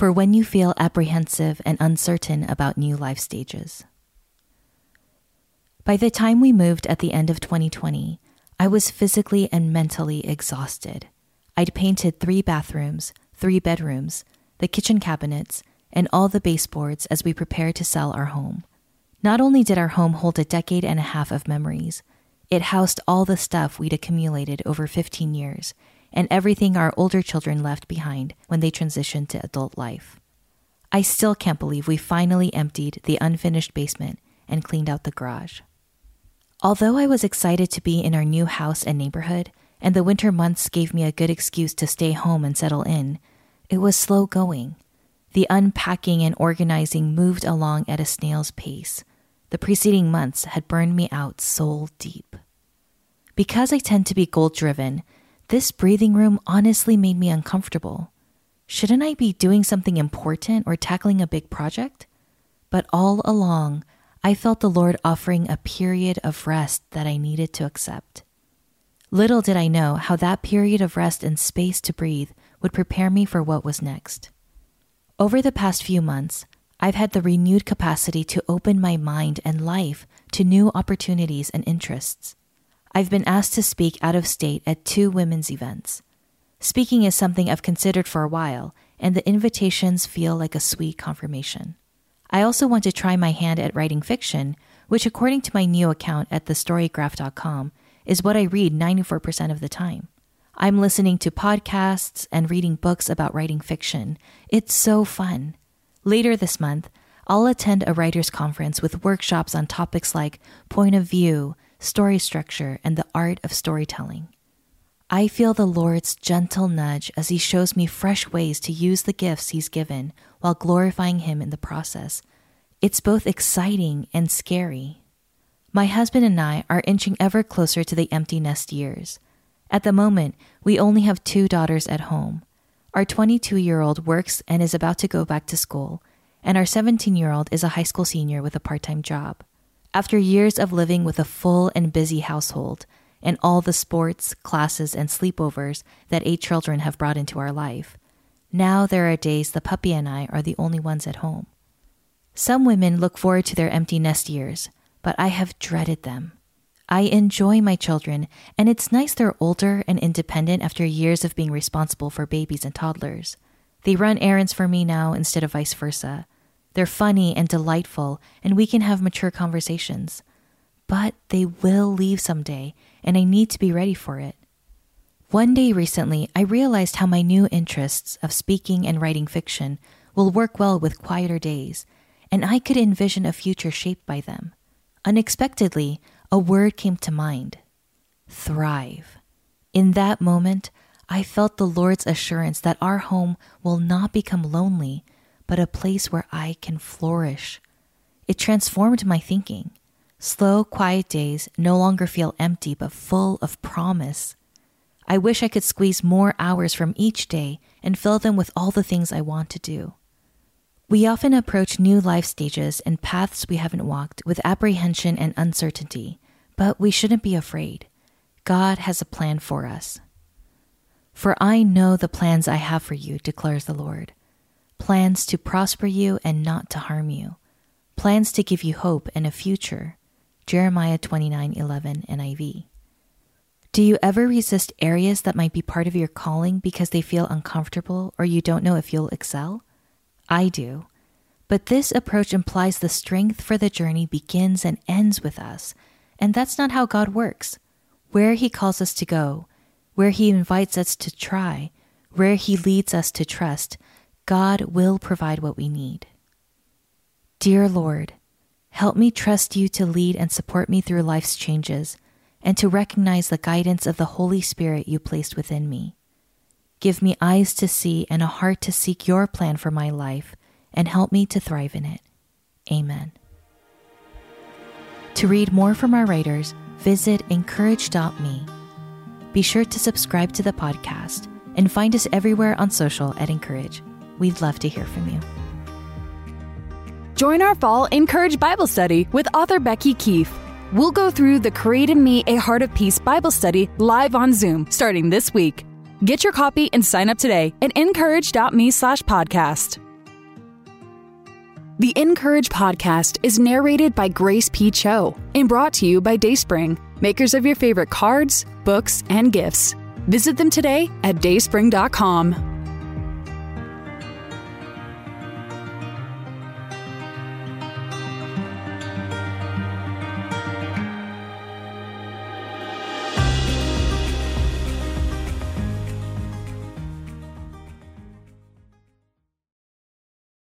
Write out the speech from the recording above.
For When You Feel Apprehensive and Uncertain About New Life Stages. By the time we moved at the end of 2020, I was physically and mentally exhausted. I'd painted three bathrooms, three bedrooms, the kitchen cabinets, and all the baseboards as we prepared to sell our home. Not only did our home hold a decade and a half of memories, it housed all the stuff we'd accumulated over 15 years and everything our older children left behind when they transitioned to adult life. I still can't believe we finally emptied the unfinished basement and cleaned out the garage. Although I was excited to be in our new house and neighborhood, and the winter months gave me a good excuse to stay home and settle in, it was slow going. The unpacking and organizing moved along at a snail's pace, the preceding months had burned me out soul deep. Because I tend to be goal driven, this breathing room honestly made me uncomfortable. Shouldn't I be doing something important or tackling a big project? But all along, I felt the Lord offering a period of rest that I needed to accept. Little did I know how that period of rest and space to breathe would prepare me for what was next. Over the past few months, I've had the renewed capacity to open my mind and life to new opportunities and interests. I've been asked to speak out of state at two women's events. Speaking is something I've considered for a while, and the invitations feel like a sweet confirmation. I also want to try my hand at writing fiction, which, according to my new account at thestorygraph.com, is what I read 94% of the time. I'm listening to podcasts and reading books about writing fiction. It's so fun. Later this month, I'll attend a writers' conference with workshops on topics like point of view, story structure, and the art of storytelling. I feel the Lord's gentle nudge as He shows me fresh ways to use the gifts He's given while glorifying Him in the process. It's both exciting and scary. My husband and I are inching ever closer to the empty nest years. At the moment, we only have two daughters at home. Our 22 year old works and is about to go back to school, and our 17 year old is a high school senior with a part time job. After years of living with a full and busy household, and all the sports, classes, and sleepovers that eight children have brought into our life, now there are days the puppy and I are the only ones at home. Some women look forward to their empty nest years, but I have dreaded them. I enjoy my children, and it's nice they're older and independent after years of being responsible for babies and toddlers. They run errands for me now instead of vice versa. They're funny and delightful, and we can have mature conversations. But they will leave someday, and I need to be ready for it. One day recently, I realized how my new interests of speaking and writing fiction will work well with quieter days, and I could envision a future shaped by them. Unexpectedly, a word came to mind thrive. In that moment, I felt the Lord's assurance that our home will not become lonely, but a place where I can flourish. It transformed my thinking. Slow, quiet days no longer feel empty, but full of promise. I wish I could squeeze more hours from each day and fill them with all the things I want to do. We often approach new life stages and paths we haven't walked with apprehension and uncertainty, but we shouldn't be afraid. God has a plan for us. For I know the plans I have for you, declares the Lord plans to prosper you and not to harm you, plans to give you hope and a future. Jeremiah 29:11 NIV. Do you ever resist areas that might be part of your calling because they feel uncomfortable or you don't know if you'll excel? I do. But this approach implies the strength for the journey begins and ends with us, and that's not how God works. Where He calls us to go, where He invites us to try, where He leads us to trust, God will provide what we need. Dear Lord, help me trust you to lead and support me through life's changes and to recognize the guidance of the Holy Spirit you placed within me. Give me eyes to see and a heart to seek your plan for my life, and help me to thrive in it. Amen. To read more from our writers, visit incourage.me. Be sure to subscribe to the podcast and find us everywhere on social at Encourage. We'd love to hear from you. Join our fall Encourage Bible study with author Becky Keife. We'll go through the Create in Me a Heart of Peace Bible study live on Zoom starting this week. Get your copy and sign up today at incourage.me slash podcast. The Encourage podcast is narrated by Grace P. Cho and brought to you by Dayspring, makers of your favorite cards, books, and gifts. Visit them today at dayspring.com.